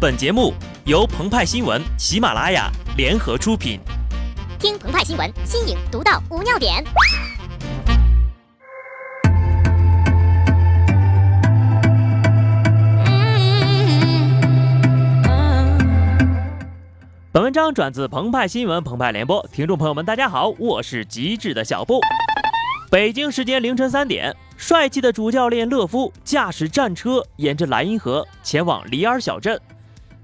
本节目由澎湃新闻、喜马拉雅联合出品。听澎湃新闻，新颖独到，无尿点。本文章转自澎湃新闻、澎湃联播，听众朋友们，大家好，我是极致的小布。北京时间凌晨三点，帅气的主教练勒夫驾驶战车沿着莱茵河前往里尔小镇。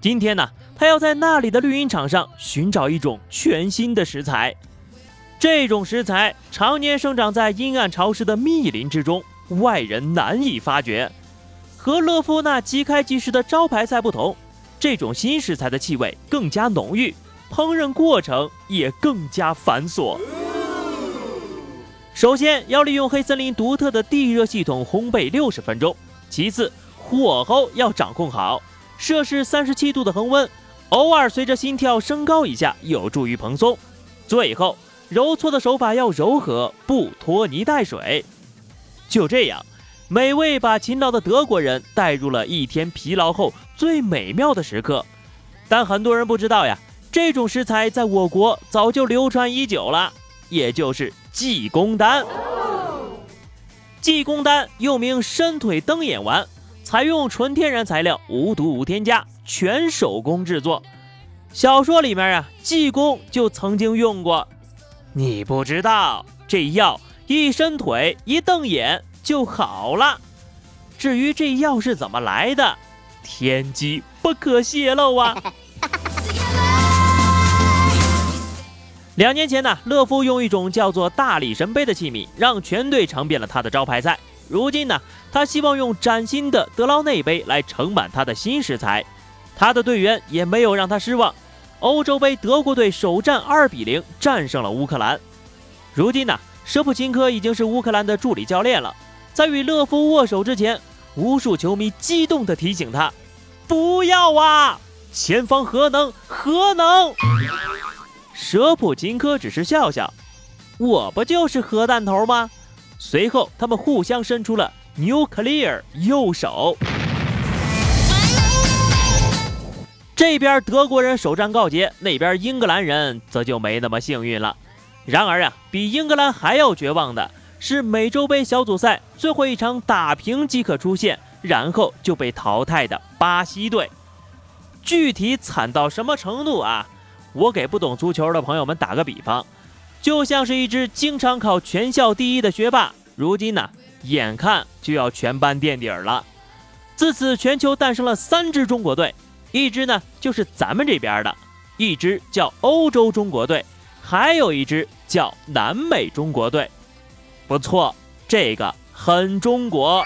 今天呢，他要在那里的绿茵场上寻找一种全新的食材。这种食材常年生长在阴暗潮湿的密林之中，外人难以发觉。和勒夫那即开即食的招牌菜不同，这种新食材的气味更加浓郁，烹饪过程也更加繁琐。首先要利用黑森林独特的地热系统烘焙六十分钟，其次火候要掌控好。摄氏三十七度的恒温，偶尔随着心跳升高一下，有助于蓬松。最后，揉搓的手法要柔和，不拖泥带水。就这样，美味把勤劳的德国人带入了一天疲劳后最美妙的时刻。但很多人不知道呀，这种食材在我国早就流传已久了，也就是济公丹。济公丹又名伸腿瞪眼丸。采用纯天然材料，无毒无添加，全手工制作。小说里面啊，济公就曾经用过。你不知道，这药一伸腿一瞪眼就好了。至于这药是怎么来的，天机不可泄露啊。两年前呢，乐夫用一种叫做大力神杯的器皿，让全队尝遍了他的招牌菜。如今呢，他希望用崭新的德劳内杯来盛满他的新食材。他的队员也没有让他失望，欧洲杯德国队首战二比零战胜了乌克兰。如今呢，舍普琴科已经是乌克兰的助理教练了。在与勒夫握手之前，无数球迷激动地提醒他：“不要啊，前方核能，核能！”舍普琴科只是笑笑：“我不就是核弹头吗？”随后，他们互相伸出了 nuclear 右手。这边德国人首战告捷，那边英格兰人则就没那么幸运了。然而啊，比英格兰还要绝望的是，美洲杯小组赛最后一场打平即可出线，然后就被淘汰的巴西队。具体惨到什么程度啊？我给不懂足球的朋友们打个比方。就像是一只经常考全校第一的学霸，如今呢，眼看就要全班垫底了。自此，全球诞生了三支中国队，一支呢就是咱们这边的，一支叫欧洲中国队，还有一支叫南美中国队。不错，这个很中国。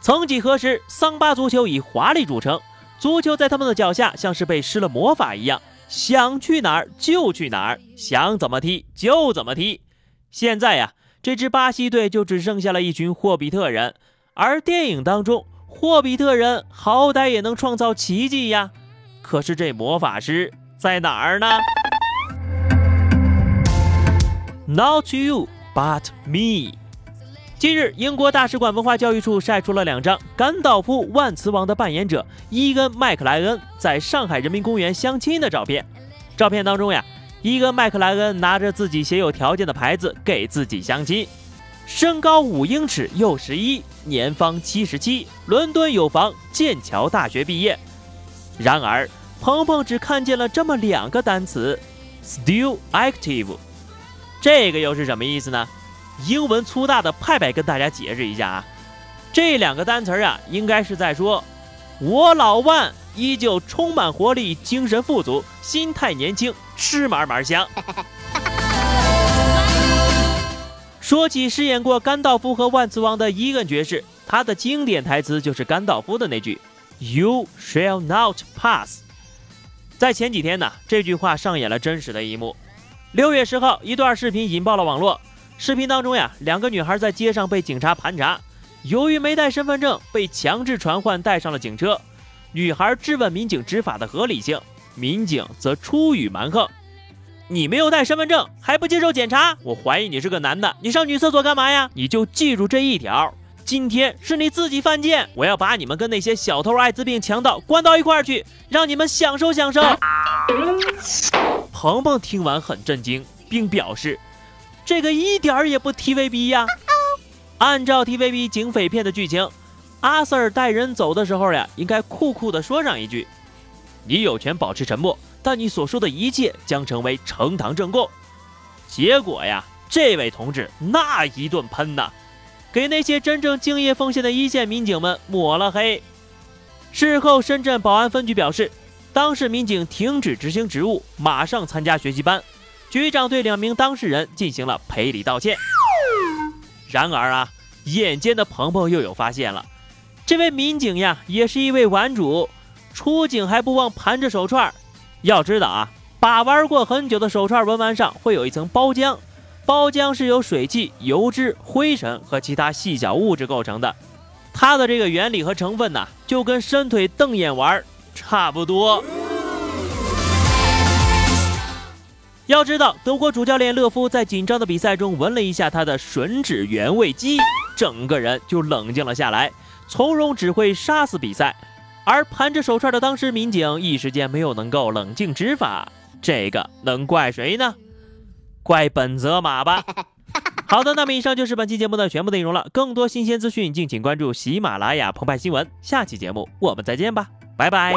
曾几何时，桑巴足球以华丽著称，足球在他们的脚下像是被施了魔法一样。想去哪儿就去哪儿，想怎么踢就怎么踢。现在呀，这支巴西队就只剩下了一群霍比特人，而电影当中霍比特人好歹也能创造奇迹呀。可是这魔法师在哪儿呢？Not you, but me。近日，英国大使馆文化教育处晒出了两张甘道夫万磁王的扮演者伊恩·麦克莱恩在上海人民公园相亲的照片。照片当中呀，伊恩·麦克莱恩拿着自己写有条件的牌子给自己相亲，身高五英尺又十一，年方七十七，伦敦有房，剑桥大学毕业。然而，鹏鹏只看见了这么两个单词：still active。这个又是什么意思呢？英文粗大的派派跟大家解释一下啊，这两个单词啊，应该是在说，我老万依旧充满活力，精神富足，心态年轻，吃嘛嘛香。说起饰演过甘道夫和万磁王的伊恩爵士，他的经典台词就是甘道夫的那句 “You shall not pass”。在前几天呢，这句话上演了真实的一幕。六月十号，一段视频引爆了网络。视频当中呀，两个女孩在街上被警察盘查，由于没带身份证，被强制传唤带上了警车。女孩质问民警执法的合理性，民警则出语蛮横：“你没有带身份证还不接受检查？我怀疑你是个男的，你上女厕所干嘛呀？你就记住这一条，今天是你自己犯贱，我要把你们跟那些小偷、艾滋病、强盗关到一块儿去，让你们享受享受。鹏鹏听完很震惊，并表示，这个一点儿也不 TVB 呀。按照 TVB 警匪片的剧情，阿 Sir 带人走的时候呀，应该酷酷的说上一句：“你有权保持沉默，但你所说的一切将成为呈堂证供。”结果呀，这位同志那一顿喷呐！给那些真正敬业奉献的一线民警们抹了黑。事后，深圳宝安分局表示，当事民警停止执行职务，马上参加学习班。局长对两名当事人进行了赔礼道歉。然而啊，眼尖的鹏鹏又有发现了，这位民警呀，也是一位玩主，出警还不忘盘着手串。要知道啊，把玩过很久的手串文玩上会有一层包浆。包浆是由水汽、油脂、灰尘和其他细小物质构成的，它的这个原理和成分呢，就跟伸腿瞪眼玩差不多。要知道，德国主教练勒夫在紧张的比赛中闻了一下他的吮指原味鸡，整个人就冷静了下来，从容指挥杀死比赛。而盘着手串的当时民警一时间没有能够冷静执法，这个能怪谁呢？怪本泽马吧。好的，那么以上就是本期节目的全部内容了。更多新鲜资讯，敬请关注喜马拉雅澎湃新闻。下期节目我们再见吧，拜拜。